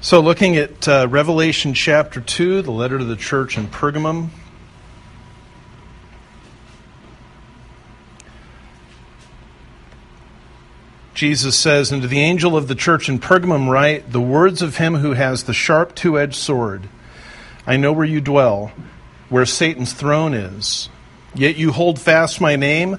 So, looking at uh, Revelation chapter 2, the letter to the church in Pergamum. Jesus says, And to the angel of the church in Pergamum, write the words of him who has the sharp two edged sword. I know where you dwell, where Satan's throne is. Yet you hold fast my name,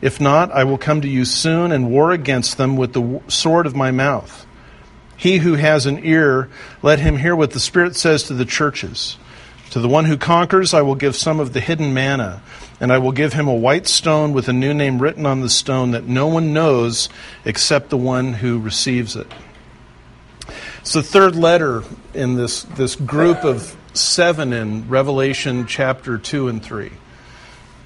If not, I will come to you soon and war against them with the sword of my mouth. He who has an ear, let him hear what the Spirit says to the churches. To the one who conquers, I will give some of the hidden manna, and I will give him a white stone with a new name written on the stone that no one knows except the one who receives it. It's the third letter in this, this group of seven in Revelation chapter 2 and 3.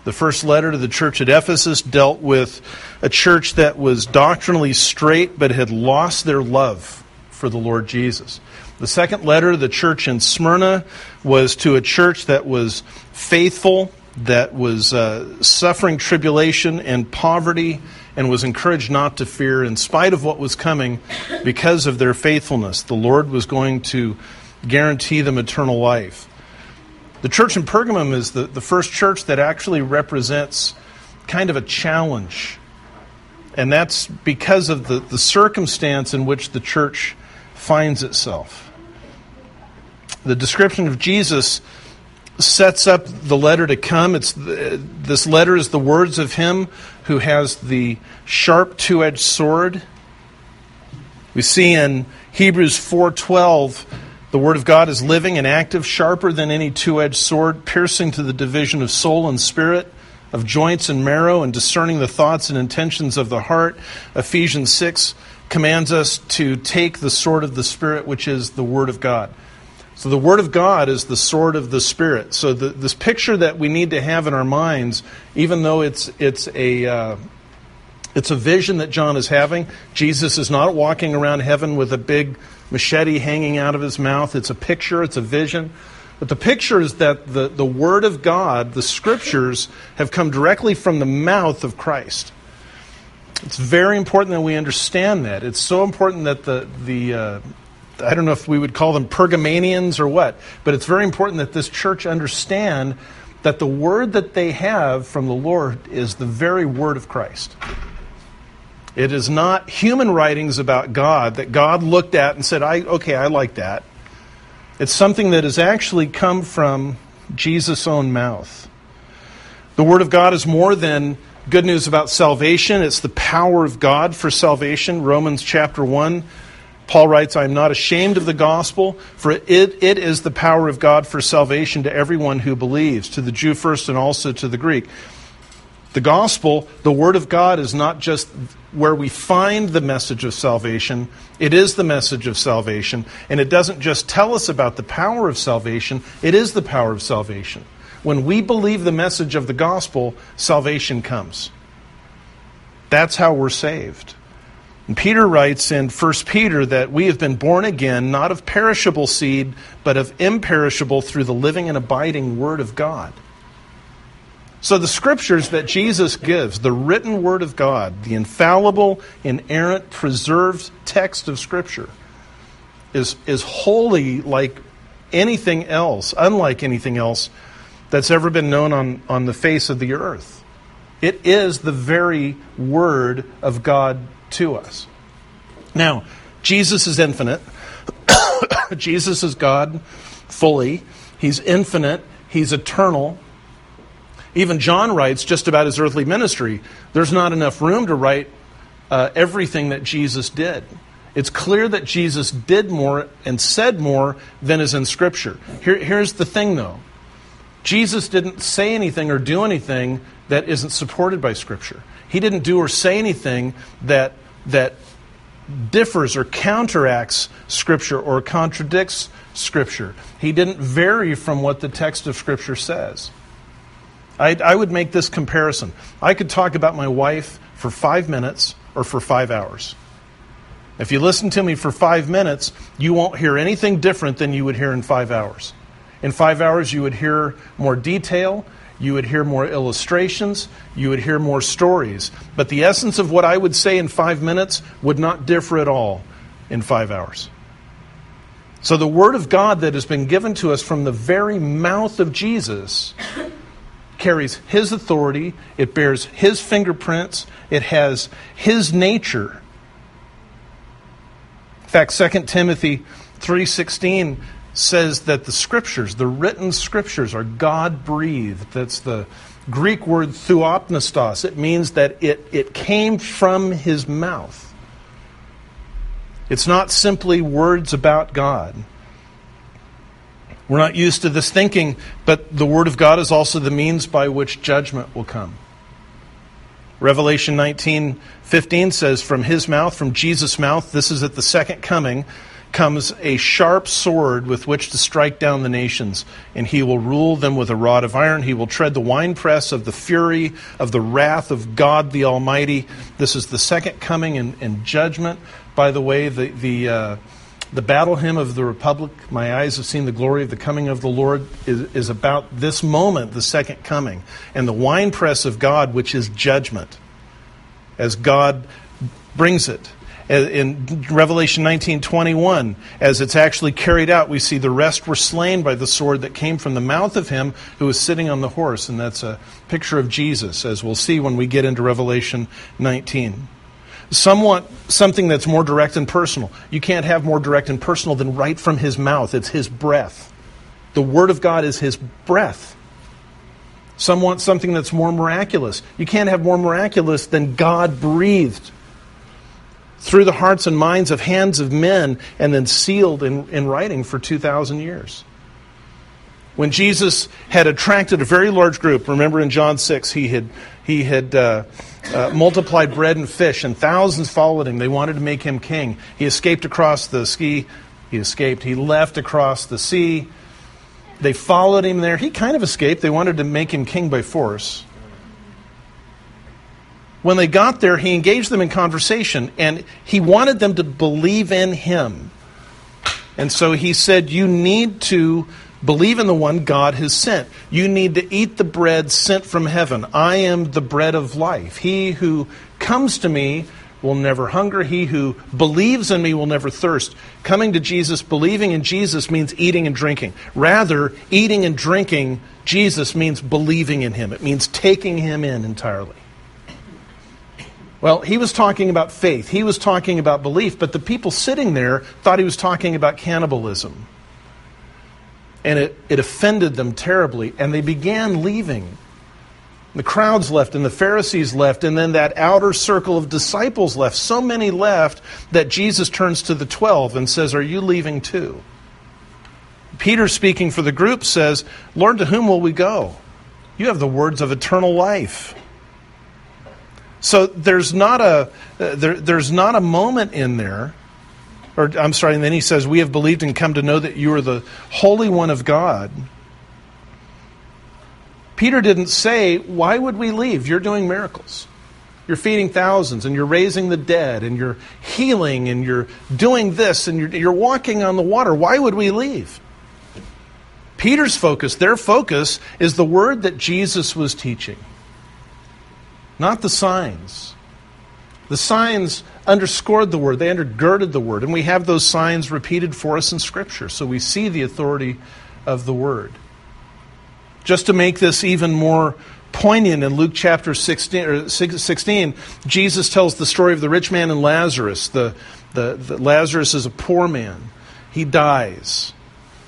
The first letter to the church at Ephesus dealt with a church that was doctrinally straight but had lost their love for the Lord Jesus. The second letter to the church in Smyrna was to a church that was faithful, that was uh, suffering tribulation and poverty, and was encouraged not to fear in spite of what was coming because of their faithfulness. The Lord was going to guarantee them eternal life. The church in Pergamum is the, the first church that actually represents kind of a challenge. And that's because of the, the circumstance in which the church finds itself. The description of Jesus sets up the letter to come. It's uh, this letter is the words of him who has the sharp two-edged sword. We see in Hebrews 4:12 the word of God is living and active, sharper than any two-edged sword, piercing to the division of soul and spirit, of joints and marrow and discerning the thoughts and intentions of the heart. Ephesians 6 commands us to take the sword of the Spirit, which is the Word of God. So the Word of God is the sword of the Spirit. So the, this picture that we need to have in our minds, even though it's it's a uh, it's a vision that John is having. Jesus is not walking around heaven with a big machete hanging out of his mouth. It's a picture. It's a vision. But the picture is that the, the Word of God, the Scriptures, have come directly from the mouth of Christ. It's very important that we understand that. It's so important that the, the uh, I don't know if we would call them Pergamanians or what, but it's very important that this church understand that the word that they have from the Lord is the very word of Christ. It is not human writings about God that God looked at and said, I, okay, I like that. It's something that has actually come from Jesus' own mouth. The Word of God is more than good news about salvation. It's the power of God for salvation. Romans chapter 1. Paul writes, I am not ashamed of the gospel, for it, it is the power of God for salvation to everyone who believes, to the Jew first and also to the Greek. The gospel, the word of God, is not just where we find the message of salvation, it is the message of salvation. And it doesn't just tell us about the power of salvation, it is the power of salvation. When we believe the message of the gospel, salvation comes. That's how we're saved. And Peter writes in 1 Peter that we have been born again, not of perishable seed, but of imperishable through the living and abiding Word of God. So the scriptures that Jesus gives, the written Word of God, the infallible, inerrant, preserved text of Scripture, is, is wholly like anything else, unlike anything else that's ever been known on, on the face of the earth. It is the very Word of God to us. Now, Jesus is infinite. Jesus is God fully. He's infinite. He's eternal. Even John writes just about his earthly ministry. There's not enough room to write uh, everything that Jesus did. It's clear that Jesus did more and said more than is in Scripture. Here, here's the thing, though Jesus didn't say anything or do anything that isn't supported by Scripture. He didn't do or say anything that, that differs or counteracts Scripture or contradicts Scripture. He didn't vary from what the text of Scripture says. I, I would make this comparison. I could talk about my wife for five minutes or for five hours. If you listen to me for five minutes, you won't hear anything different than you would hear in five hours. In five hours, you would hear more detail, you would hear more illustrations, you would hear more stories. But the essence of what I would say in five minutes would not differ at all in five hours. So the Word of God that has been given to us from the very mouth of Jesus carries His authority, it bears His fingerprints, it has His nature. In fact, 2 Timothy 3:16 says that the scriptures, the written scriptures, are God breathed. That's the Greek word theopneustos. It means that it, it came from his mouth. It's not simply words about God. We're not used to this thinking, but the Word of God is also the means by which judgment will come. Revelation 19 15 says, From his mouth, from Jesus' mouth, this is at the second coming, comes a sharp sword with which to strike down the nations, and he will rule them with a rod of iron. He will tread the winepress of the fury of the wrath of God the Almighty. This is the second coming and, and judgment. By the way, the, the, uh, the battle hymn of the Republic, My Eyes Have Seen the Glory of the Coming of the Lord, is, is about this moment, the second coming, and the winepress of God, which is judgment, as God brings it. In Revelation 19:21 as it's actually carried out we see the rest were slain by the sword that came from the mouth of him who was sitting on the horse and that's a picture of Jesus as we'll see when we get into Revelation 19 some want something that's more direct and personal. You can't have more direct and personal than right from his mouth. It's his breath. The word of God is his breath. Some want something that's more miraculous. You can't have more miraculous than God breathed through the hearts and minds of hands of men and then sealed in, in writing for 2,000 years. When Jesus had attracted a very large group, remember in John 6, he had, he had uh, uh, multiplied bread and fish, and thousands followed him. They wanted to make him king. He escaped across the sea. He escaped. He left across the sea. They followed him there. He kind of escaped. They wanted to make him king by force. When they got there, he engaged them in conversation and he wanted them to believe in him. And so he said, You need to believe in the one God has sent. You need to eat the bread sent from heaven. I am the bread of life. He who comes to me will never hunger. He who believes in me will never thirst. Coming to Jesus, believing in Jesus means eating and drinking. Rather, eating and drinking Jesus means believing in him, it means taking him in entirely. Well, he was talking about faith, he was talking about belief, but the people sitting there thought he was talking about cannibalism. And it, it offended them terribly, and they began leaving. The crowds left, and the Pharisees left, and then that outer circle of disciples left. So many left that Jesus turns to the twelve and says, Are you leaving too? Peter, speaking for the group, says, Lord, to whom will we go? You have the words of eternal life. So there's not a uh, there, there's not a moment in there, or I'm sorry. And then he says, "We have believed and come to know that you are the Holy One of God." Peter didn't say, "Why would we leave? You're doing miracles." You're feeding thousands and you're raising the dead and you're healing and you're doing this and you're, you're walking on the water. Why would we leave? Peter's focus, their focus, is the word that Jesus was teaching not the signs. The signs underscored the word, they undergirded the word, and we have those signs repeated for us in Scripture, so we see the authority of the word. Just to make this even more poignant in Luke chapter 16, 16 Jesus tells the story of the rich man and Lazarus. The, the, the Lazarus is a poor man, he dies.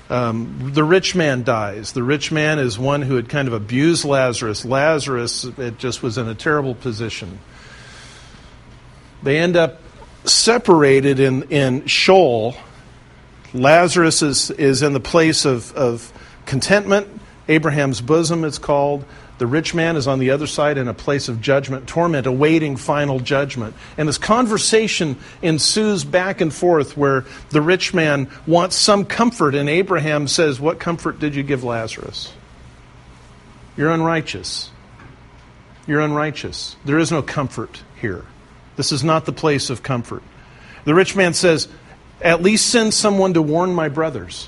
Um, the rich man dies. The rich man is one who had kind of abused Lazarus. Lazarus it just was in a terrible position. They end up separated in, in Sheol. Lazarus is, is in the place of, of contentment. Abraham's bosom, it's called. The rich man is on the other side in a place of judgment, torment, awaiting final judgment. And this conversation ensues back and forth where the rich man wants some comfort, and Abraham says, What comfort did you give Lazarus? You're unrighteous. You're unrighteous. There is no comfort here. This is not the place of comfort. The rich man says, At least send someone to warn my brothers.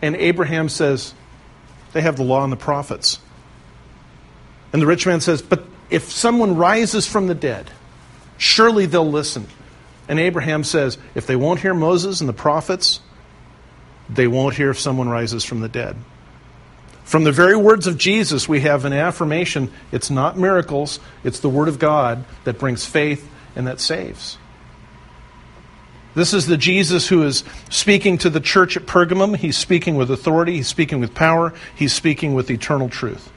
And Abraham says, They have the law and the prophets. And the rich man says, But if someone rises from the dead, surely they'll listen. And Abraham says, If they won't hear Moses and the prophets, they won't hear if someone rises from the dead. From the very words of Jesus, we have an affirmation it's not miracles, it's the Word of God that brings faith and that saves. This is the Jesus who is speaking to the church at Pergamum. He's speaking with authority, he's speaking with power, he's speaking with eternal truth.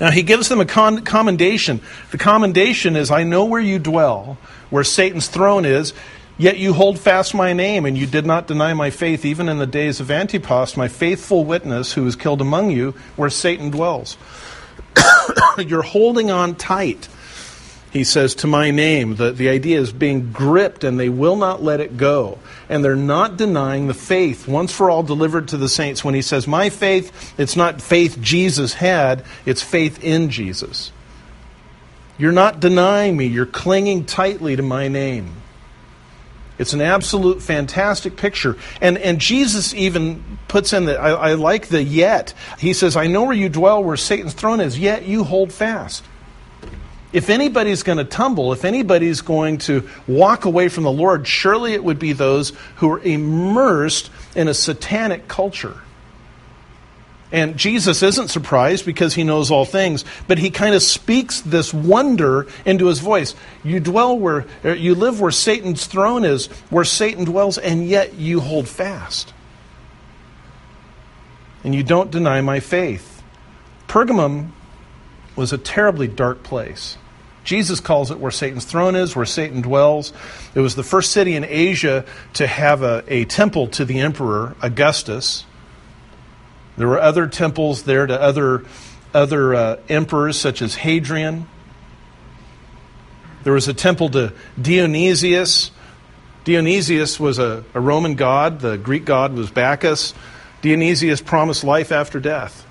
Now, he gives them a con- commendation. The commendation is I know where you dwell, where Satan's throne is, yet you hold fast my name, and you did not deny my faith, even in the days of Antipas, my faithful witness who was killed among you, where Satan dwells. You're holding on tight he says, to my name. The, the idea is being gripped and they will not let it go. And they're not denying the faith once for all delivered to the saints. When he says, my faith, it's not faith Jesus had, it's faith in Jesus. You're not denying me, you're clinging tightly to my name. It's an absolute fantastic picture. And, and Jesus even puts in that, I, I like the yet. He says, I know where you dwell, where Satan's throne is, yet you hold fast if anybody's going to tumble, if anybody's going to walk away from the Lord, surely it would be those who are immersed in a satanic culture. And Jesus isn't surprised because he knows all things, but he kind of speaks this wonder into his voice. You dwell where er, you live where Satan's throne is, where Satan dwells, and yet you hold fast. And you don't deny my faith. Pergamum was a terribly dark place. Jesus calls it where Satan's throne is, where Satan dwells. It was the first city in Asia to have a, a temple to the emperor, Augustus. There were other temples there to other, other uh, emperors, such as Hadrian. There was a temple to Dionysius. Dionysius was a, a Roman god, the Greek god was Bacchus. Dionysius promised life after death.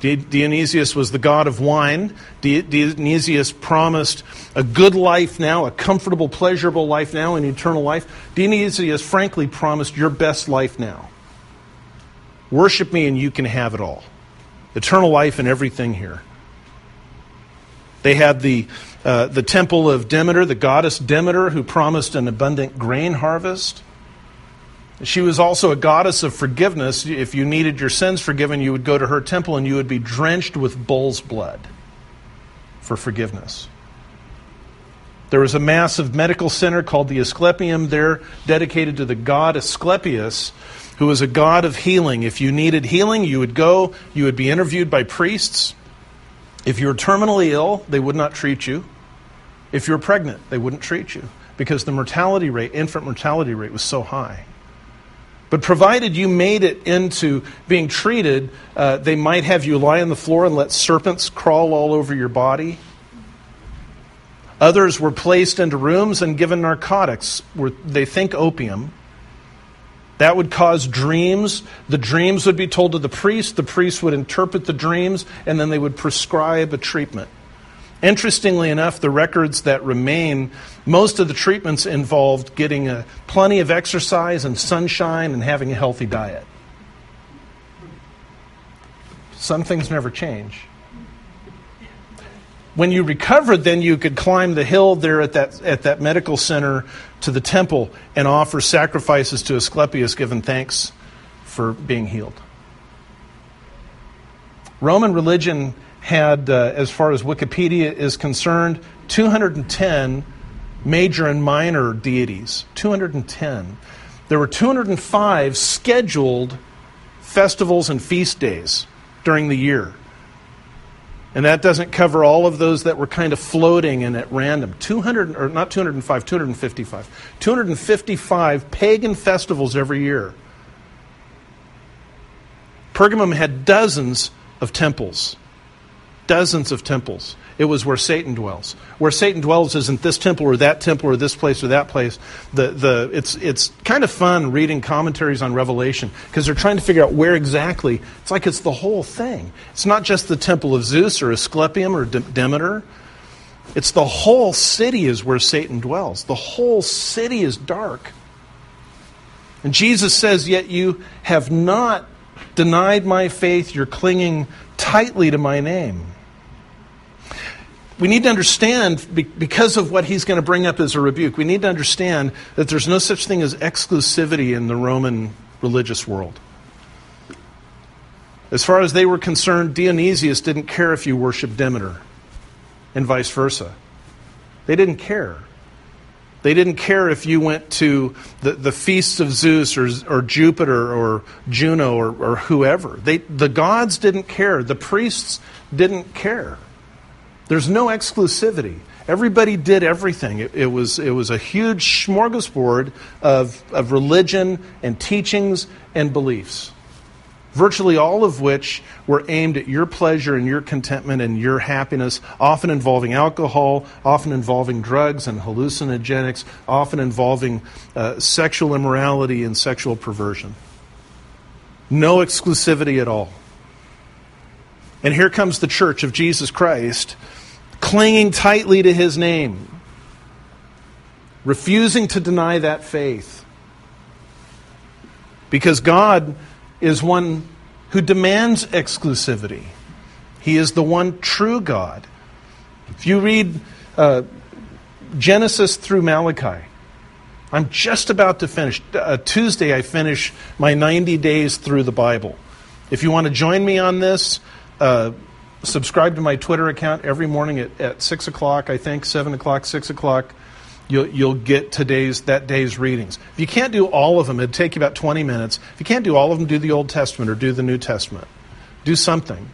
Dionysius was the god of wine. Dionysius promised a good life now, a comfortable, pleasurable life now, an eternal life. Dionysius, frankly, promised your best life now. Worship me and you can have it all. Eternal life and everything here. They had the, uh, the temple of Demeter, the goddess Demeter, who promised an abundant grain harvest. She was also a goddess of forgiveness. If you needed your sins forgiven, you would go to her temple and you would be drenched with bull's blood for forgiveness. There was a massive medical center called the Asclepium there, dedicated to the god Asclepius, who was a god of healing. If you needed healing, you would go, you would be interviewed by priests. If you were terminally ill, they would not treat you. If you were pregnant, they wouldn't treat you because the mortality rate, infant mortality rate, was so high. But provided you made it into being treated, uh, they might have you lie on the floor and let serpents crawl all over your body. Others were placed into rooms and given narcotics, where they think opium. That would cause dreams. The dreams would be told to the priest. The priest would interpret the dreams, and then they would prescribe a treatment. Interestingly enough, the records that remain, most of the treatments involved getting a, plenty of exercise and sunshine and having a healthy diet. Some things never change. When you recovered, then you could climb the hill there at that, at that medical center to the temple and offer sacrifices to Asclepius, giving thanks for being healed. Roman religion had, uh, as far as Wikipedia is concerned, 210 major and minor deities. 210. There were 205 scheduled festivals and feast days during the year. And that doesn't cover all of those that were kind of floating and at random. 200, or not 205, 255. 255 pagan festivals every year. Pergamum had dozens of temples. Dozens of temples. It was where Satan dwells. Where Satan dwells isn't this temple or that temple or this place or that place. The, the, it's, it's kind of fun reading commentaries on Revelation because they're trying to figure out where exactly. It's like it's the whole thing. It's not just the temple of Zeus or Asclepius or Demeter. It's the whole city is where Satan dwells. The whole city is dark. And Jesus says, Yet you have not denied my faith, you're clinging tightly to my name we need to understand, because of what he's going to bring up as a rebuke, we need to understand that there's no such thing as exclusivity in the Roman religious world. As far as they were concerned, Dionysius didn't care if you worshiped Demeter, and vice versa. They didn't care. They didn't care if you went to the, the feasts of Zeus or, or Jupiter or Juno or, or whoever. They, the gods didn't care. The priests didn't care. There's no exclusivity. Everybody did everything. It, it, was, it was a huge smorgasbord of, of religion and teachings and beliefs, virtually all of which were aimed at your pleasure and your contentment and your happiness, often involving alcohol, often involving drugs and hallucinogenics, often involving uh, sexual immorality and sexual perversion. No exclusivity at all. And here comes the church of Jesus Christ clinging tightly to his name, refusing to deny that faith. Because God is one who demands exclusivity. He is the one true God. If you read uh, Genesis through Malachi, I'm just about to finish. Uh, Tuesday, I finish my 90 days through the Bible. If you want to join me on this, uh, subscribe to my Twitter account every morning at, at 6 o'clock, I think, 7 o'clock, 6 o'clock. You'll, you'll get today's that day's readings. If you can't do all of them, it'd take you about 20 minutes. If you can't do all of them, do the Old Testament or do the New Testament. Do something.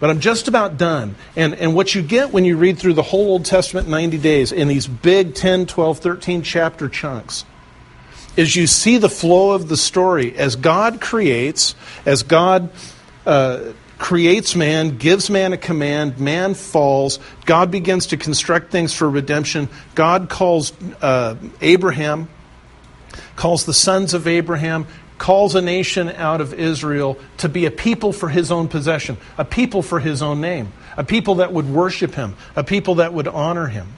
But I'm just about done. And, and what you get when you read through the whole Old Testament 90 days in these big 10, 12, 13 chapter chunks is you see the flow of the story as God creates, as God uh, creates man, gives man a command, man falls, God begins to construct things for redemption. God calls uh, Abraham, calls the sons of Abraham, calls a nation out of Israel to be a people for his own possession, a people for his own name, a people that would worship him, a people that would honor him.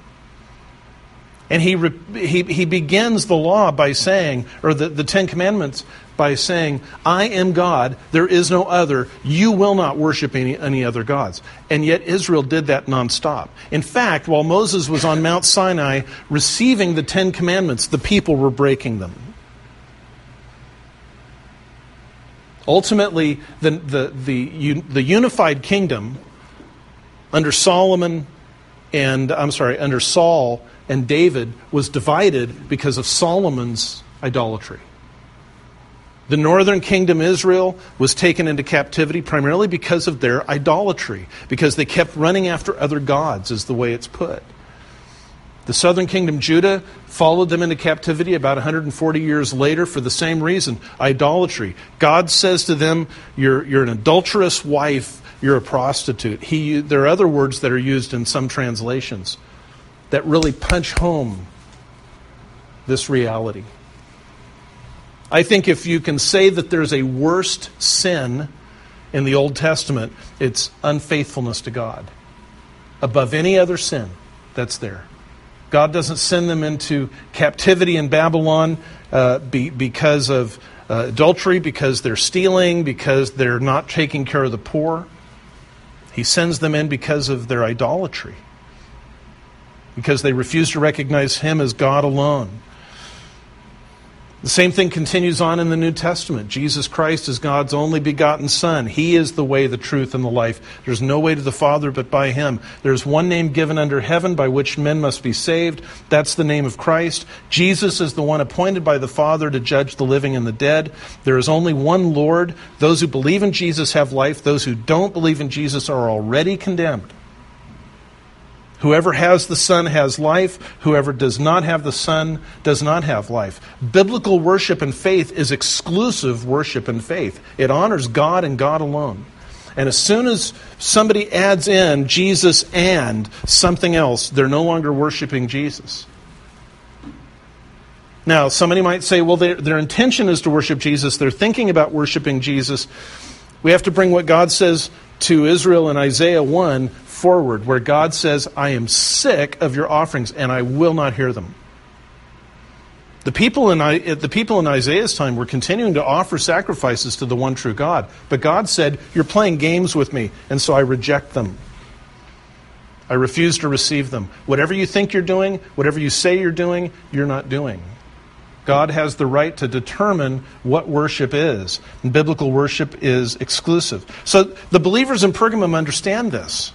And he, he, he begins the law by saying, or the, the Ten Commandments by saying, I am God, there is no other, you will not worship any, any other gods. And yet Israel did that nonstop. In fact, while Moses was on Mount Sinai receiving the Ten Commandments, the people were breaking them. Ultimately, the, the, the, the unified kingdom under Solomon and, I'm sorry, under Saul and David was divided because of Solomon's idolatry. The northern kingdom, Israel, was taken into captivity primarily because of their idolatry, because they kept running after other gods, is the way it's put. The southern kingdom, Judah, followed them into captivity about 140 years later for the same reason idolatry. God says to them, You're, you're an adulterous wife, you're a prostitute. He, there are other words that are used in some translations that really punch home this reality. I think if you can say that there's a worst sin in the Old Testament, it's unfaithfulness to God. Above any other sin that's there. God doesn't send them into captivity in Babylon uh, be, because of uh, adultery, because they're stealing, because they're not taking care of the poor. He sends them in because of their idolatry because they refuse to recognize Him as God alone. The same thing continues on in the New Testament. Jesus Christ is God's only begotten Son. He is the way, the truth, and the life. There's no way to the Father but by Him. There's one name given under heaven by which men must be saved. That's the name of Christ. Jesus is the one appointed by the Father to judge the living and the dead. There is only one Lord. Those who believe in Jesus have life. Those who don't believe in Jesus are already condemned. Whoever has the Son has life. Whoever does not have the Son does not have life. Biblical worship and faith is exclusive worship and faith. It honors God and God alone. And as soon as somebody adds in Jesus and something else, they're no longer worshiping Jesus. Now, somebody might say, well, their, their intention is to worship Jesus. They're thinking about worshiping Jesus. We have to bring what God says to Israel in Isaiah 1 forward, where God says, I am sick of your offerings and I will not hear them. The people, in, the people in Isaiah's time were continuing to offer sacrifices to the one true God. But God said, You're playing games with me, and so I reject them. I refuse to receive them. Whatever you think you're doing, whatever you say you're doing, you're not doing. God has the right to determine what worship is. And biblical worship is exclusive. So the believers in Pergamum understand this.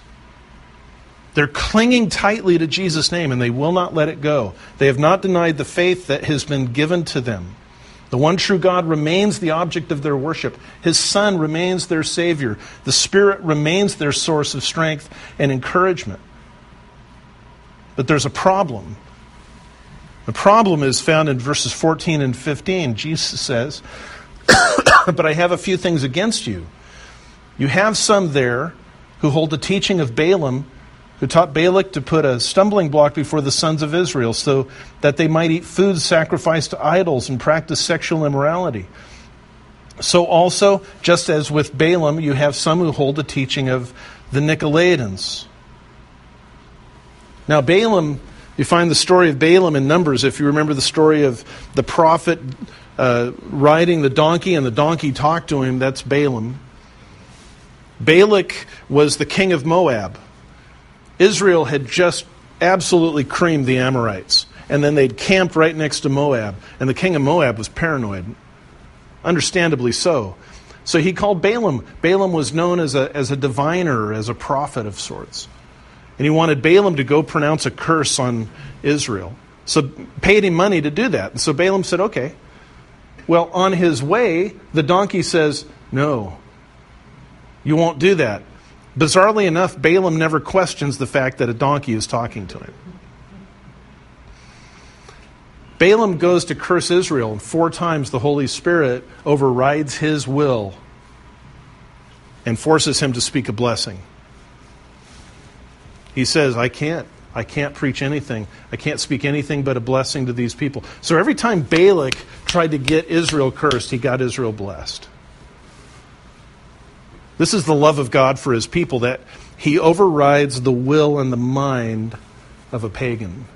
They're clinging tightly to Jesus' name and they will not let it go. They have not denied the faith that has been given to them. The one true God remains the object of their worship. His Son remains their Savior. The Spirit remains their source of strength and encouragement. But there's a problem. The problem is found in verses 14 and 15. Jesus says, But I have a few things against you. You have some there who hold the teaching of Balaam who taught Balak to put a stumbling block before the sons of Israel so that they might eat food sacrificed to idols and practice sexual immorality. So, also, just as with Balaam, you have some who hold the teaching of the Nicolaitans. Now, Balaam, you find the story of Balaam in Numbers. If you remember the story of the prophet uh, riding the donkey and the donkey talked to him, that's Balaam. Balak was the king of Moab. Israel had just absolutely creamed the Amorites. And then they'd camped right next to Moab. And the king of Moab was paranoid. Understandably so. So he called Balaam. Balaam was known as a, as a diviner, as a prophet of sorts. And he wanted Balaam to go pronounce a curse on Israel. So paid him money to do that. And so Balaam said, okay. Well, on his way, the donkey says, no, you won't do that. Bizarrely enough, Balaam never questions the fact that a donkey is talking to him. Balaam goes to curse Israel, and four times the Holy Spirit overrides his will and forces him to speak a blessing. He says, I can't. I can't preach anything. I can't speak anything but a blessing to these people. So every time Balak tried to get Israel cursed, he got Israel blessed. This is the love of God for his people that he overrides the will and the mind of a pagan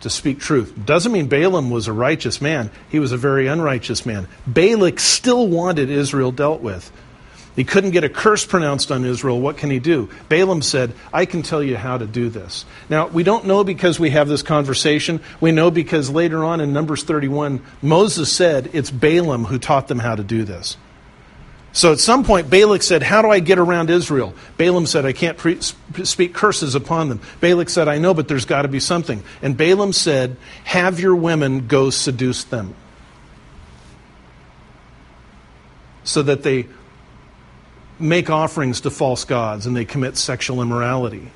to speak truth. Doesn't mean Balaam was a righteous man, he was a very unrighteous man. Balak still wanted Israel dealt with. He couldn't get a curse pronounced on Israel. What can he do? Balaam said, I can tell you how to do this. Now, we don't know because we have this conversation. We know because later on in Numbers 31, Moses said it's Balaam who taught them how to do this. So at some point, Balak said, How do I get around Israel? Balaam said, I can't pre- speak curses upon them. Balak said, I know, but there's got to be something. And Balaam said, Have your women go seduce them. So that they make offerings to false gods and they commit sexual immorality.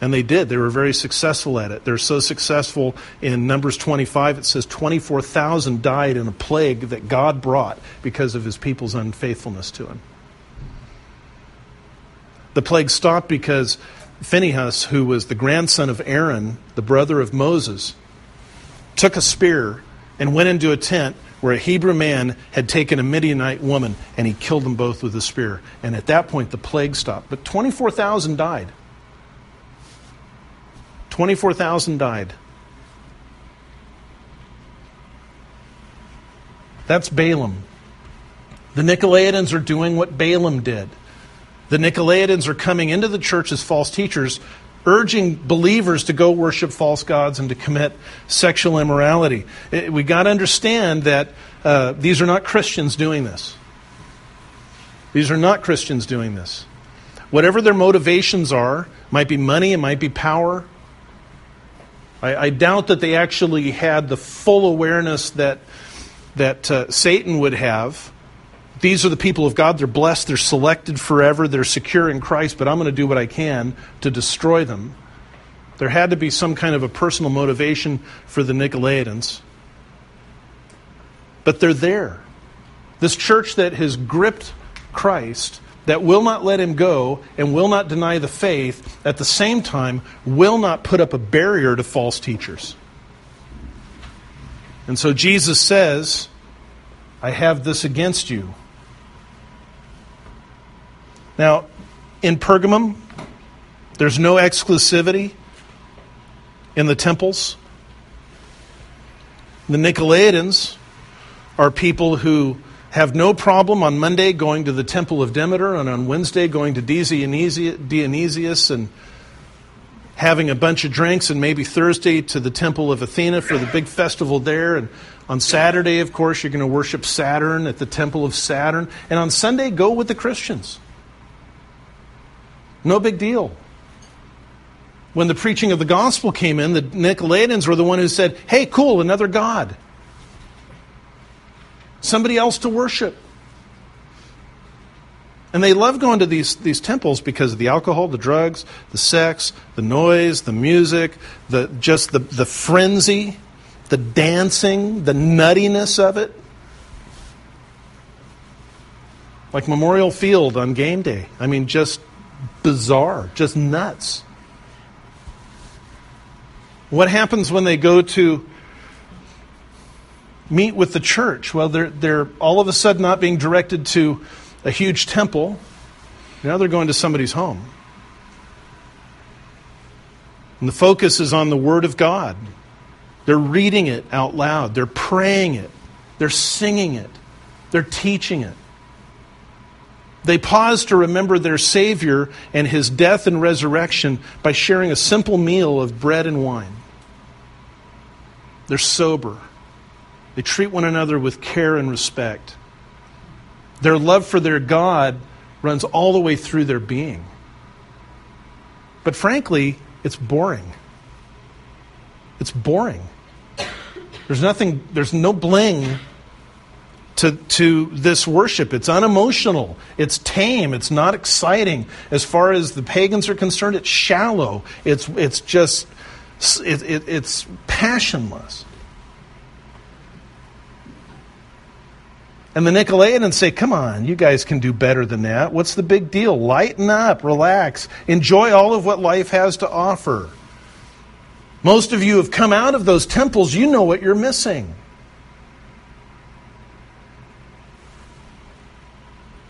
And they did. They were very successful at it. They're so successful in Numbers 25, it says 24,000 died in a plague that God brought because of his people's unfaithfulness to him. The plague stopped because Phinehas, who was the grandson of Aaron, the brother of Moses, took a spear and went into a tent where a Hebrew man had taken a Midianite woman and he killed them both with a spear. And at that point, the plague stopped. But 24,000 died. 24,000 died. That's Balaam. The Nicolaitans are doing what Balaam did. The Nicolaitans are coming into the church as false teachers, urging believers to go worship false gods and to commit sexual immorality. We got to understand that uh, these are not Christians doing this. These are not Christians doing this. Whatever their motivations are, might be money, it might be power, I, I doubt that they actually had the full awareness that, that uh, Satan would have. These are the people of God. They're blessed. They're selected forever. They're secure in Christ, but I'm going to do what I can to destroy them. There had to be some kind of a personal motivation for the Nicolaitans. But they're there. This church that has gripped Christ, that will not let him go and will not deny the faith, at the same time, will not put up a barrier to false teachers. And so Jesus says, I have this against you. Now, in Pergamum, there's no exclusivity in the temples. The Nicolaitans are people who have no problem on Monday going to the temple of Demeter and on Wednesday going to Dionysius and having a bunch of drinks and maybe Thursday to the temple of Athena for the big festival there and on Saturday of course you're going to worship Saturn at the temple of Saturn and on Sunday go with the Christians. No big deal when the preaching of the gospel came in, the Nicolaitans were the one who said, hey, cool, another God. Somebody else to worship. And they love going to these, these temples because of the alcohol, the drugs, the sex, the noise, the music, the, just the, the frenzy, the dancing, the nuttiness of it. Like Memorial Field on game day. I mean, just bizarre, just nuts. What happens when they go to meet with the church? Well, they're, they're all of a sudden not being directed to a huge temple. Now they're going to somebody's home. And the focus is on the Word of God. They're reading it out loud, they're praying it, they're singing it, they're teaching it. They pause to remember their Savior and his death and resurrection by sharing a simple meal of bread and wine. They're sober. They treat one another with care and respect. Their love for their God runs all the way through their being. But frankly, it's boring. It's boring. There's nothing, there's no bling to, to this worship. It's unemotional. It's tame. It's not exciting. As far as the pagans are concerned, it's shallow. It's, it's just it, it, it's passionless. And the Nicolaitans say, Come on, you guys can do better than that. What's the big deal? Lighten up, relax, enjoy all of what life has to offer. Most of you have come out of those temples, you know what you're missing.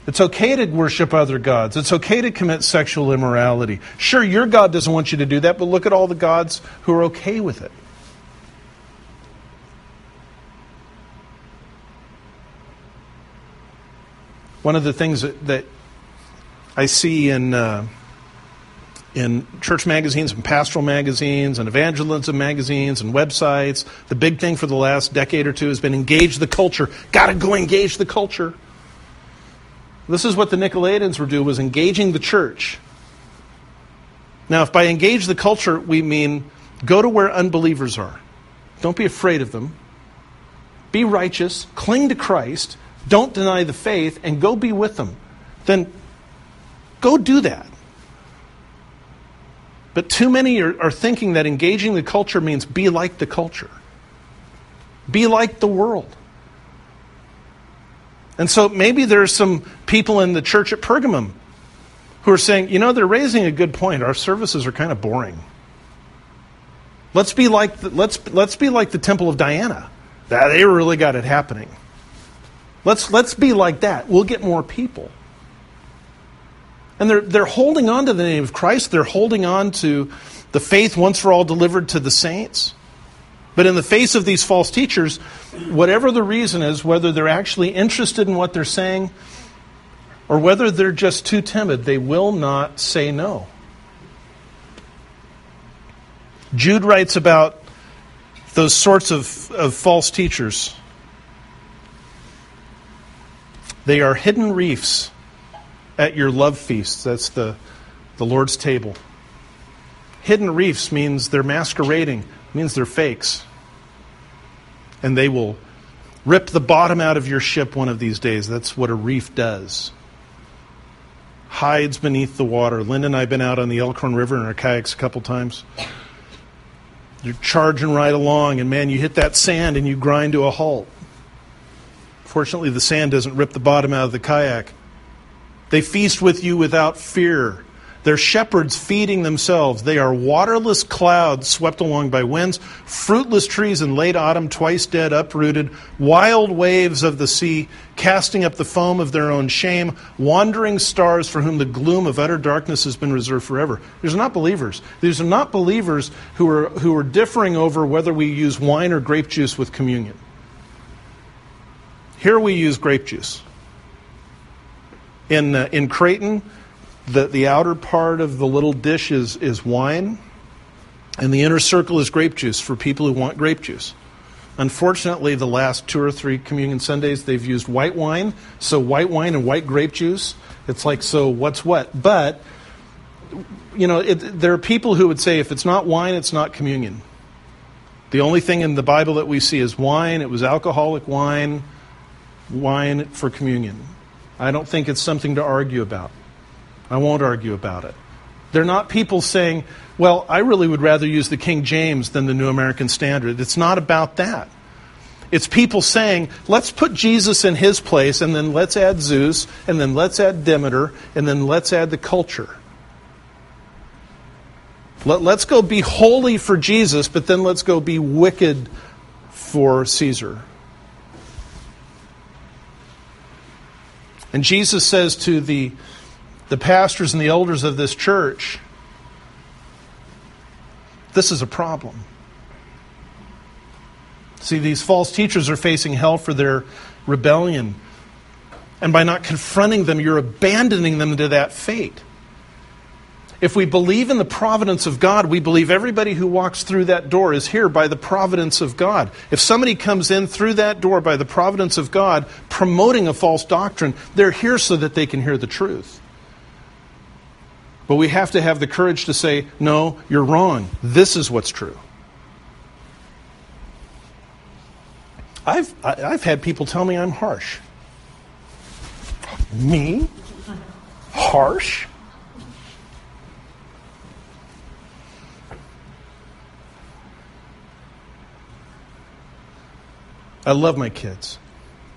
It's okay to worship other gods. It's okay to commit sexual immorality. Sure, your God doesn't want you to do that, but look at all the gods who are okay with it. One of the things that, that I see in, uh, in church magazines and pastoral magazines and evangelism magazines and websites, the big thing for the last decade or two has been engage the culture. Got to go engage the culture. This is what the Nicolaitans were doing, was engaging the church. Now, if by engage the culture we mean go to where unbelievers are, don't be afraid of them, be righteous, cling to Christ, don't deny the faith, and go be with them, then go do that. But too many are, are thinking that engaging the culture means be like the culture, be like the world. And so maybe there's some people in the church at Pergamum who are saying, you know, they're raising a good point. Our services are kind of boring. Let's be like the, let's let's be like the Temple of Diana. They really got it happening. Let's let's be like that. We'll get more people. And they're they're holding on to the name of Christ. They're holding on to the faith once for all delivered to the saints. But in the face of these false teachers, whatever the reason is, whether they're actually interested in what they're saying or whether they're just too timid, they will not say no. Jude writes about those sorts of, of false teachers. They are hidden reefs at your love feasts. That's the, the Lord's table. Hidden reefs means they're masquerading means they're fakes. And they will rip the bottom out of your ship one of these days. That's what a reef does. Hides beneath the water. Linda and I have been out on the Elkhorn River in our kayaks a couple times. You're charging right along, and man, you hit that sand and you grind to a halt. Fortunately, the sand doesn't rip the bottom out of the kayak. They feast with you without fear. They're shepherds feeding themselves. They are waterless clouds swept along by winds, fruitless trees in late autumn, twice dead, uprooted, wild waves of the sea, casting up the foam of their own shame, wandering stars for whom the gloom of utter darkness has been reserved forever. These are not believers. These are not believers who are, who are differing over whether we use wine or grape juice with communion. Here we use grape juice. In, uh, in Creighton, the, the outer part of the little dish is, is wine, and the inner circle is grape juice for people who want grape juice. Unfortunately, the last two or three communion Sundays, they've used white wine. So, white wine and white grape juice. It's like, so what's what? But, you know, it, there are people who would say if it's not wine, it's not communion. The only thing in the Bible that we see is wine. It was alcoholic wine, wine for communion. I don't think it's something to argue about. I won't argue about it. They're not people saying, well, I really would rather use the King James than the New American Standard. It's not about that. It's people saying, let's put Jesus in his place, and then let's add Zeus, and then let's add Demeter, and then let's add the culture. Let, us go be holy for Jesus, but then let's go be wicked for Caesar. And Jesus says to the the pastors and the elders of this church, this is a problem. See, these false teachers are facing hell for their rebellion. And by not confronting them, you're abandoning them to that fate. If we believe in the providence of God, we believe everybody who walks through that door is here by the providence of God. If somebody comes in through that door by the providence of God, promoting a false doctrine, they're here so that they can hear the truth. But we have to have the courage to say, no, you're wrong. This is what's true. I've, I've had people tell me I'm harsh. Me? Harsh? I love my kids.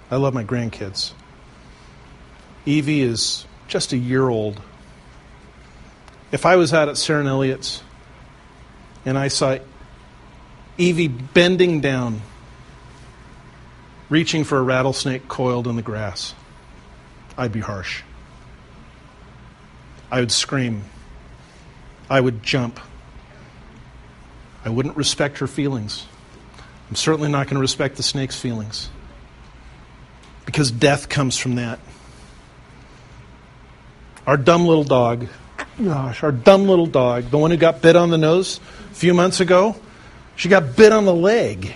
I love my grandkids. Evie is just a year old if I was out at Sarah and Elliot's and I saw Evie bending down, reaching for a rattlesnake coiled in the grass, I'd be harsh. I would scream. I would jump. I wouldn't respect her feelings. I'm certainly not going to respect the snake's feelings because death comes from that. Our dumb little dog gosh, our dumb little dog, the one who got bit on the nose a few months ago, she got bit on the leg.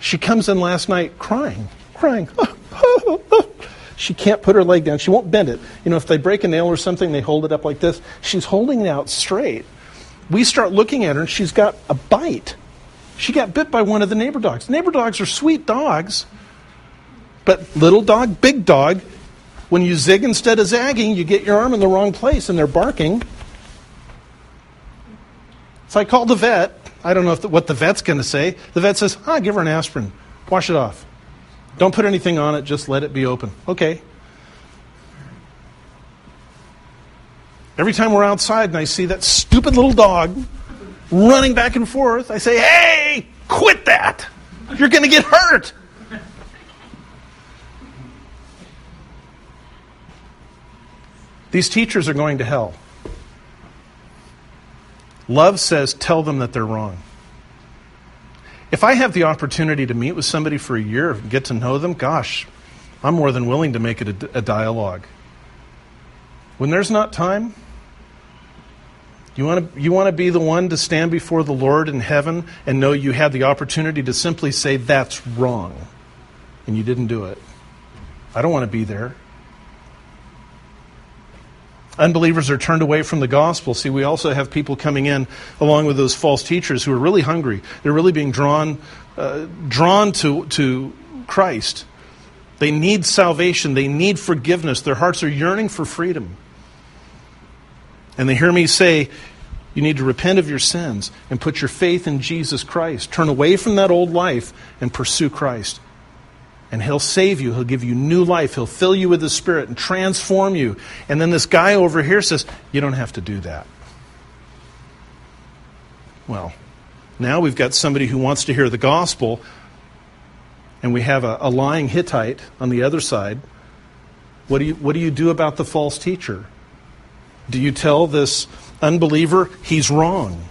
She comes in last night crying, crying. she can't put her leg down. She won't bend it. You know, if they break a nail or something, they hold it up like this. She's holding it out straight. We start looking at her, and she's got a bite. She got bit by one of the neighbor dogs. Neighbor dogs are sweet dogs, but little dog, big dog, when you zig instead of zagging, you get your arm in the wrong place and they're barking. So I called the vet. I don't know the, what the vet's going to say. The vet says, ah, give her an aspirin. Wash it off. Don't put anything on it, just let it be open. Okay. Every time we're outside and I see that stupid little dog running back and forth, I say, hey, quit that. You're going to get hurt. These teachers are going to hell. Love says, tell them that they're wrong. If I have the opportunity to meet with somebody for a year and get to know them, gosh, I'm more than willing to make it a, a dialogue. When there's not time, you want, to, you want to be the one to stand before the Lord in heaven and know you had the opportunity to simply say, that's wrong, and you didn't do it. I don't want to be there. Unbelievers are turned away from the gospel. See, we also have people coming in along with those false teachers who are really hungry. They're really being drawn, uh, drawn to, to Christ. They need salvation. They need forgiveness. Their hearts are yearning for freedom. And they hear me say, You need to repent of your sins and put your faith in Jesus Christ. Turn away from that old life and pursue Christ. And He'll save you. He'll give you new life. He'll fill you with His Spirit and transform you. And then this guy over here says, You don't have to do that. Well, now we've got somebody who wants to hear the gospel, and we have a, a lying Hittite on the other side. What do, you, what do you do about the false teacher? Do you tell this unbeliever he's wrong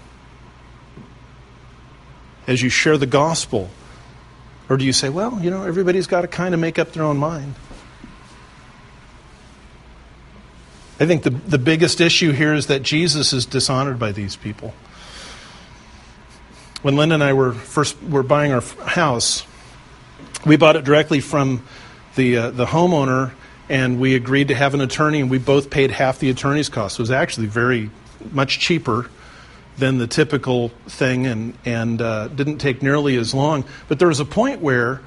as you share the gospel? Or do you say, well, you know, everybody's got to kind of make up their own mind? I think the, the biggest issue here is that Jesus is dishonored by these people. When Linda and I were first were buying our house, we bought it directly from the uh, the homeowner, and we agreed to have an attorney, and we both paid half the attorney's cost. It was actually very much cheaper than the typical thing, and and uh, didn't take nearly as long. But there was a point where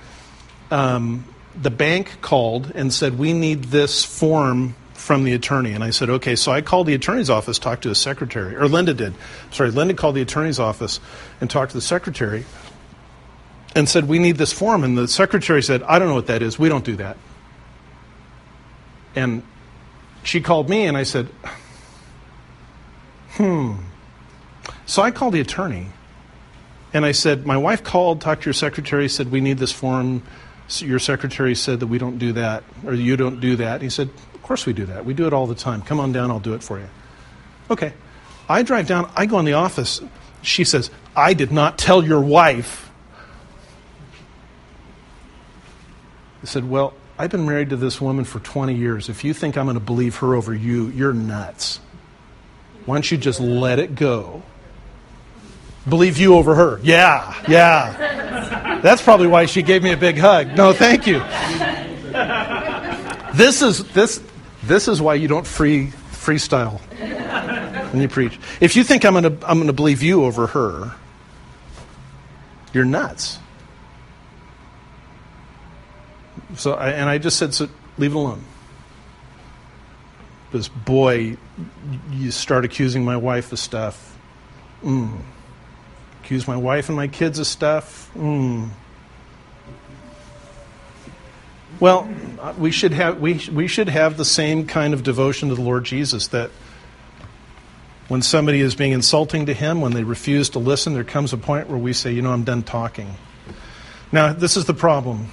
um, the bank called and said, "We need this form from the attorney. And I said, okay. So I called the attorney's office, talked to his secretary, or Linda did. Sorry, Linda called the attorney's office and talked to the secretary and said, we need this form. And the secretary said, I don't know what that is. We don't do that. And she called me and I said, hmm. So I called the attorney and I said, my wife called, talked to your secretary, said, we need this form. Your secretary said that we don't do that, or you don't do that. He said, Of course we do that. We do it all the time. Come on down, I'll do it for you. Okay. I drive down, I go in the office. She says, I did not tell your wife. I said, Well, I've been married to this woman for 20 years. If you think I'm going to believe her over you, you're nuts. Why don't you just let it go? Believe you over her. Yeah, yeah. That's probably why she gave me a big hug. No, thank you. This is this this is why you don't free freestyle when you preach. If you think I'm to I'm to believe you over her, you're nuts. So I, and I just said, so leave it alone. Because boy, you start accusing my wife of stuff. Mm. Accuse my wife and my kids of stuff. Mm. Well, we should have we we should have the same kind of devotion to the Lord Jesus that when somebody is being insulting to him, when they refuse to listen, there comes a point where we say, "You know, I'm done talking." Now, this is the problem.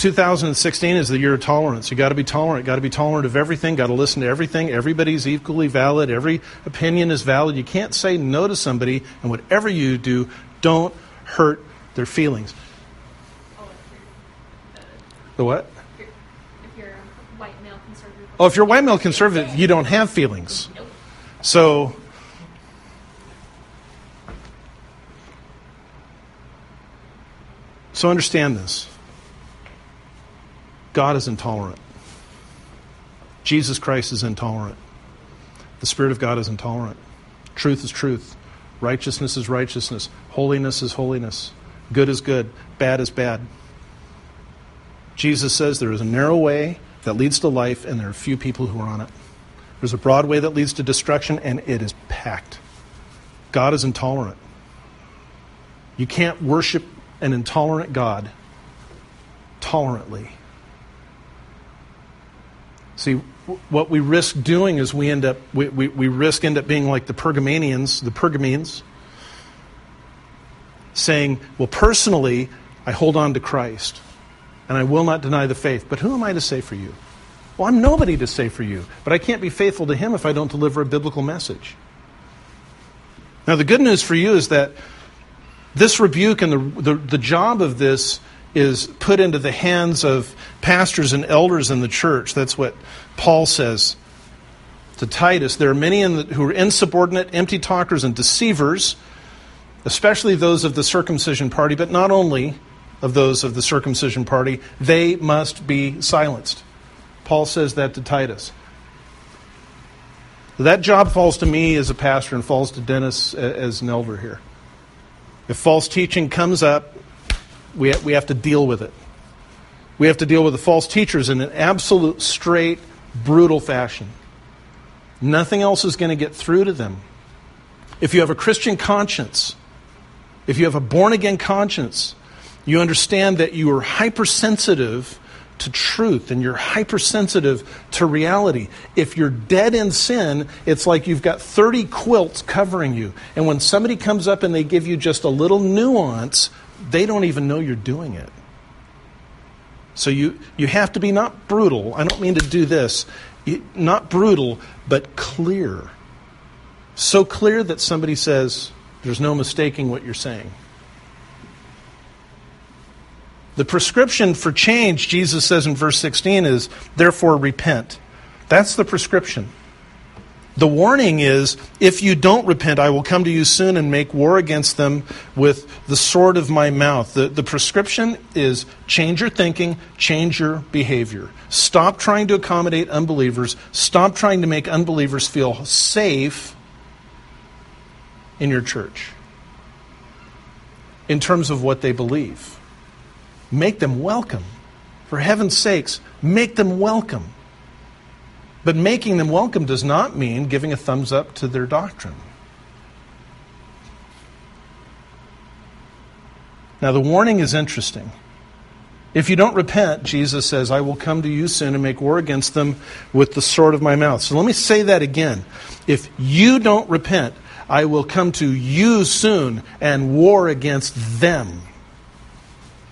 2016 is the year of tolerance. You got to be tolerant. Got to be tolerant of everything. Got to listen to everything. Everybody's equally valid. Every opinion is valid. You can't say no to somebody, and whatever you do, don't hurt their feelings. The what? If you're a white male. Oh, if you're a white male conservative, you don't have feelings. Nope. So, so understand this. God is intolerant. Jesus Christ is intolerant. The Spirit of God is intolerant. Truth is truth. Righteousness is righteousness. Holiness is holiness. Good is good. Bad is bad. Jesus says there is a narrow way that leads to life, and there are few people who are on it. There's a broad way that leads to destruction, and it is packed. God is intolerant. You can't worship an intolerant God tolerantly. See, what we risk doing is we end up we, we, we risk end up being like the Pergamanians, the Pergamines, saying, Well, personally, I hold on to Christ and I will not deny the faith. But who am I to say for you? Well, I'm nobody to say for you, but I can't be faithful to him if I don't deliver a biblical message. Now, the good news for you is that this rebuke and the, the, the job of this is put into the hands of pastors and elders in the church. That's what Paul says to Titus. There are many the, who are insubordinate, empty talkers, and deceivers, especially those of the circumcision party, but not only of those of the circumcision party, they must be silenced. Paul says that to Titus. That job falls to me as a pastor and falls to Dennis as an elder here. If false teaching comes up, we we have to deal with it. We have to deal with the false teachers in an absolute, straight, brutal fashion. Nothing else is going to get through to them. If you have a Christian conscience, if you have a born again conscience, you understand that you are hypersensitive to truth and you're hypersensitive to reality. If you're dead in sin, it's like you've got 30 quilts covering you. And when somebody comes up and they give you just a little nuance, they don't even know you're doing it. So you, you have to be not brutal. I don't mean to do this. Not brutal, but clear. So clear that somebody says, there's no mistaking what you're saying. The prescription for change, Jesus says in verse 16, is therefore repent. That's the prescription. The warning is if you don't repent, I will come to you soon and make war against them with the sword of my mouth. The, the prescription is change your thinking, change your behavior. Stop trying to accommodate unbelievers, stop trying to make unbelievers feel safe in your church in terms of what they believe. Make them welcome. For heaven's sakes, make them welcome. But making them welcome does not mean giving a thumbs up to their doctrine. Now, the warning is interesting. If you don't repent, Jesus says, I will come to you soon and make war against them with the sword of my mouth. So let me say that again. If you don't repent, I will come to you soon and war against them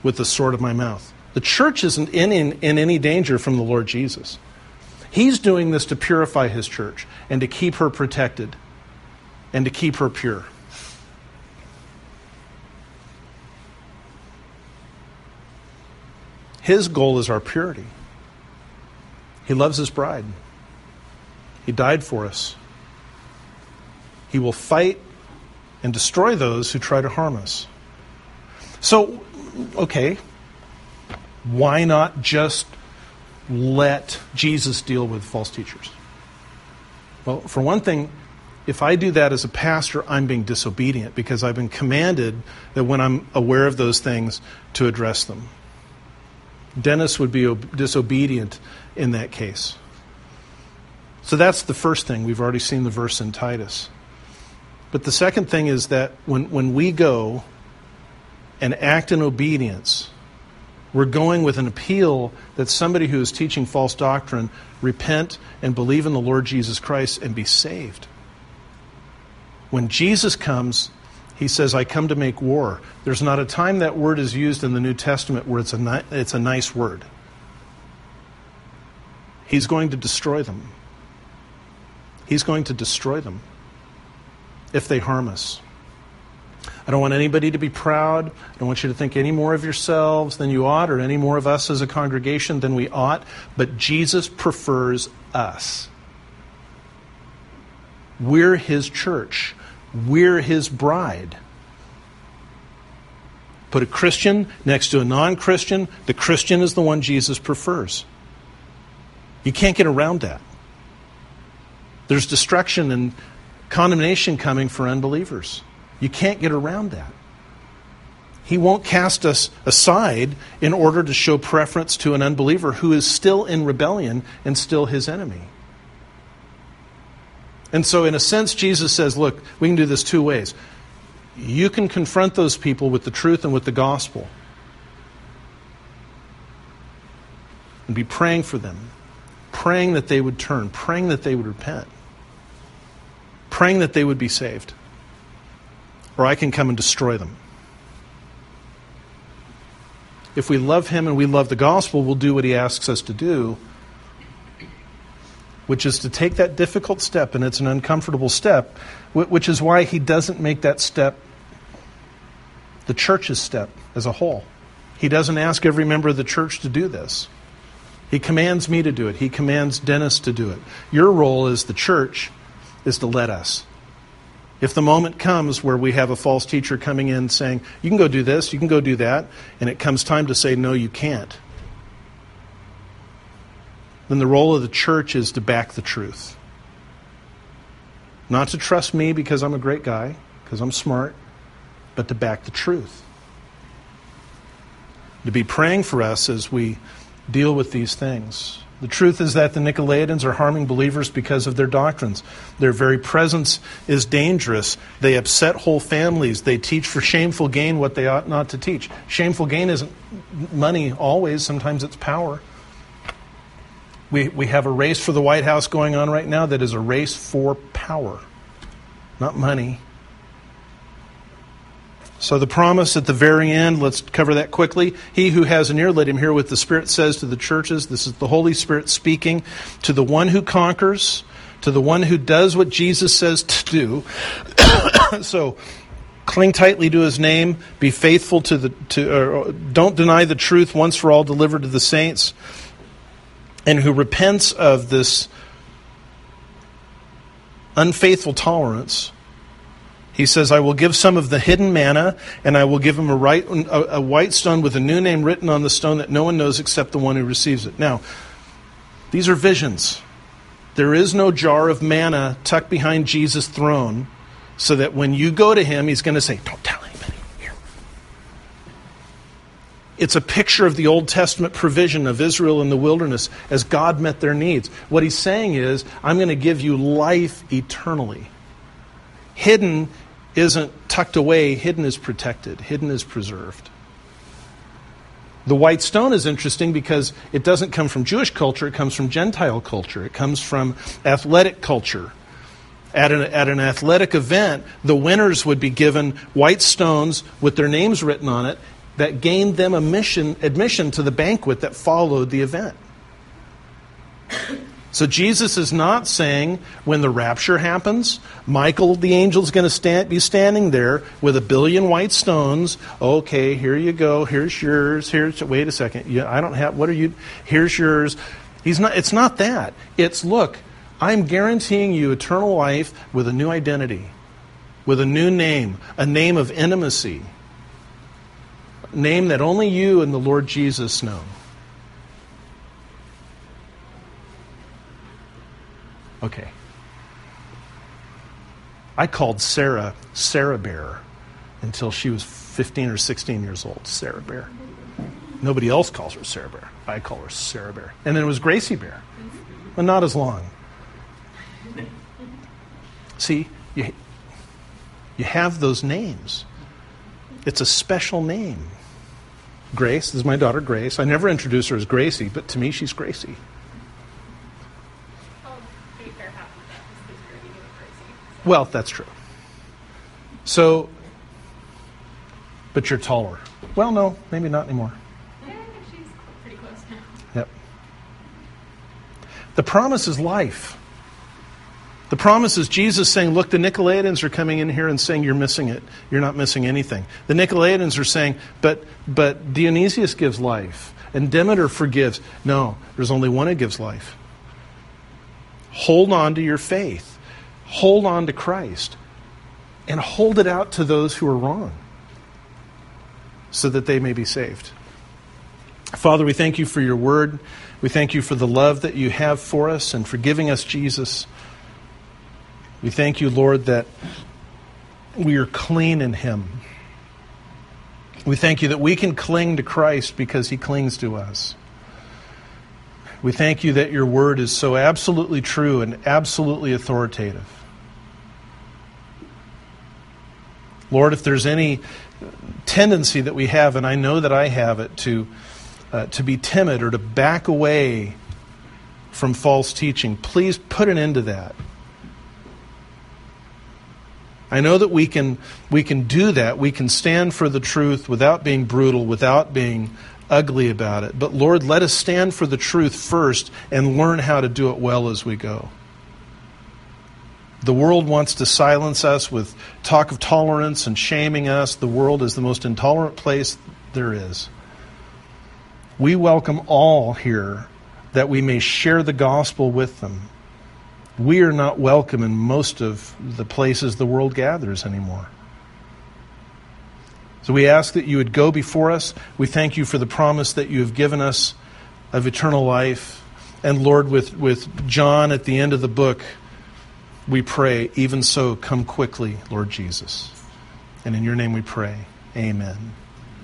with the sword of my mouth. The church isn't in, in, in any danger from the Lord Jesus. He's doing this to purify his church and to keep her protected and to keep her pure. His goal is our purity. He loves his bride. He died for us. He will fight and destroy those who try to harm us. So, okay, why not just let Jesus deal with false teachers? Well, for one thing, if I do that as a pastor, I'm being disobedient because I've been commanded that when I'm aware of those things to address them. Dennis would be disobedient in that case. So that's the first thing. We've already seen the verse in Titus. But the second thing is that when, when we go and act in obedience, we're going with an appeal that somebody who is teaching false doctrine repent and believe in the Lord Jesus Christ and be saved. When Jesus comes, he says, I come to make war. There's not a time that word is used in the New Testament where it's a, ni- it's a nice word. He's going to destroy them. He's going to destroy them if they harm us. I don't want anybody to be proud. I don't want you to think any more of yourselves than you ought, or any more of us as a congregation than we ought. But Jesus prefers us. We're his church, we're his bride. Put a Christian next to a non Christian, the Christian is the one Jesus prefers. You can't get around that. There's destruction and condemnation coming for unbelievers. You can't get around that. He won't cast us aside in order to show preference to an unbeliever who is still in rebellion and still his enemy. And so, in a sense, Jesus says, look, we can do this two ways. You can confront those people with the truth and with the gospel and be praying for them, praying that they would turn, praying that they would repent, praying that they would be saved or I can come and destroy them. If we love Him and we love the gospel, we'll do what He asks us to do, which is to take that difficult step, and it's an uncomfortable step, which is why He doesn't make that step the church's step as a whole. He doesn't ask every member of the church to do this. He commands me to do it. He commands Dennis to do it. Your role as the church is to let us. If the moment comes where we have a false teacher coming in saying, you can go do this, you can go do that, and it comes time to say, no, you can't, then the role of the church is to back the truth. Not to trust me because I'm a great guy, because I'm smart, but to back the truth. To be praying for us as we deal with these things. The truth is that the Nicolaitans are harming believers because of their doctrines. Their very presence is dangerous. They upset whole families. They teach for shameful gain what they ought not to teach. Shameful gain isn't money always, sometimes it's power. We, we have a race for the White House going on right now that is a race for power, not money. So the promise at the very end, let's cover that quickly. He who has an ear, let him hear what the Spirit says to the churches. This is the Holy Spirit speaking to the one who conquers, to the one who does what Jesus says to do. so cling tightly to his name, be faithful to the to don't deny the truth once for all delivered to the saints, and who repents of this unfaithful tolerance he says, I will give some of the hidden manna, and I will give him a, right, a, a, white stone with a new name written on the stone that no one knows except the one who receives it. Now, these are visions. There is no jar of manna tucked behind Jesus' throne so that when you go to him, he's going to say, Don't tell anybody. Here. It's a picture of the Old Testament provision of Israel in the wilderness as God met their needs. What he's saying is, I'm going to give you life eternally. Hidden isn't tucked away, hidden is protected, hidden is preserved. The white stone is interesting because it doesn't come from Jewish culture, it comes from Gentile culture, it comes from athletic culture. At an, at an athletic event, the winners would be given white stones with their names written on it that gained them admission, admission to the banquet that followed the event. So Jesus is not saying when the rapture happens, Michael the angel is going to stand, be standing there with a billion white stones. Okay, here you go. Here's yours. Here's wait a second. Yeah, I don't have. What are you? Here's yours. He's not. It's not that. It's look. I'm guaranteeing you eternal life with a new identity, with a new name, a name of intimacy, a name that only you and the Lord Jesus know. Okay. I called Sarah Sarah Bear until she was 15 or 16 years old. Sarah Bear. Nobody else calls her Sarah Bear. I call her Sarah Bear. And then it was Gracie Bear, but not as long. See, you, you have those names. It's a special name. Grace is my daughter Grace. I never introduce her as Gracie, but to me she's Gracie. Well, that's true. So, but you're taller. Well, no, maybe not anymore. Yeah, she's pretty close now. Yep. The promise is life. The promise is Jesus saying, Look, the Nicolaitans are coming in here and saying you're missing it. You're not missing anything. The Nicolaitans are saying, But, but Dionysius gives life, and Demeter forgives. No, there's only one who gives life. Hold on to your faith hold on to Christ and hold it out to those who are wrong so that they may be saved. Father, we thank you for your word. We thank you for the love that you have for us and for giving us Jesus. We thank you, Lord, that we are clean in him. We thank you that we can cling to Christ because he clings to us. We thank you that your word is so absolutely true and absolutely authoritative. Lord, if there's any tendency that we have, and I know that I have it, to, uh, to be timid or to back away from false teaching, please put an end to that. I know that we can, we can do that. We can stand for the truth without being brutal, without being ugly about it. But Lord, let us stand for the truth first and learn how to do it well as we go. The world wants to silence us with talk of tolerance and shaming us. The world is the most intolerant place there is. We welcome all here that we may share the gospel with them. We are not welcome in most of the places the world gathers anymore. So we ask that you would go before us. We thank you for the promise that you have given us of eternal life. And Lord, with, with John at the end of the book, we pray, even so, come quickly, Lord Jesus. And in your name we pray. Amen.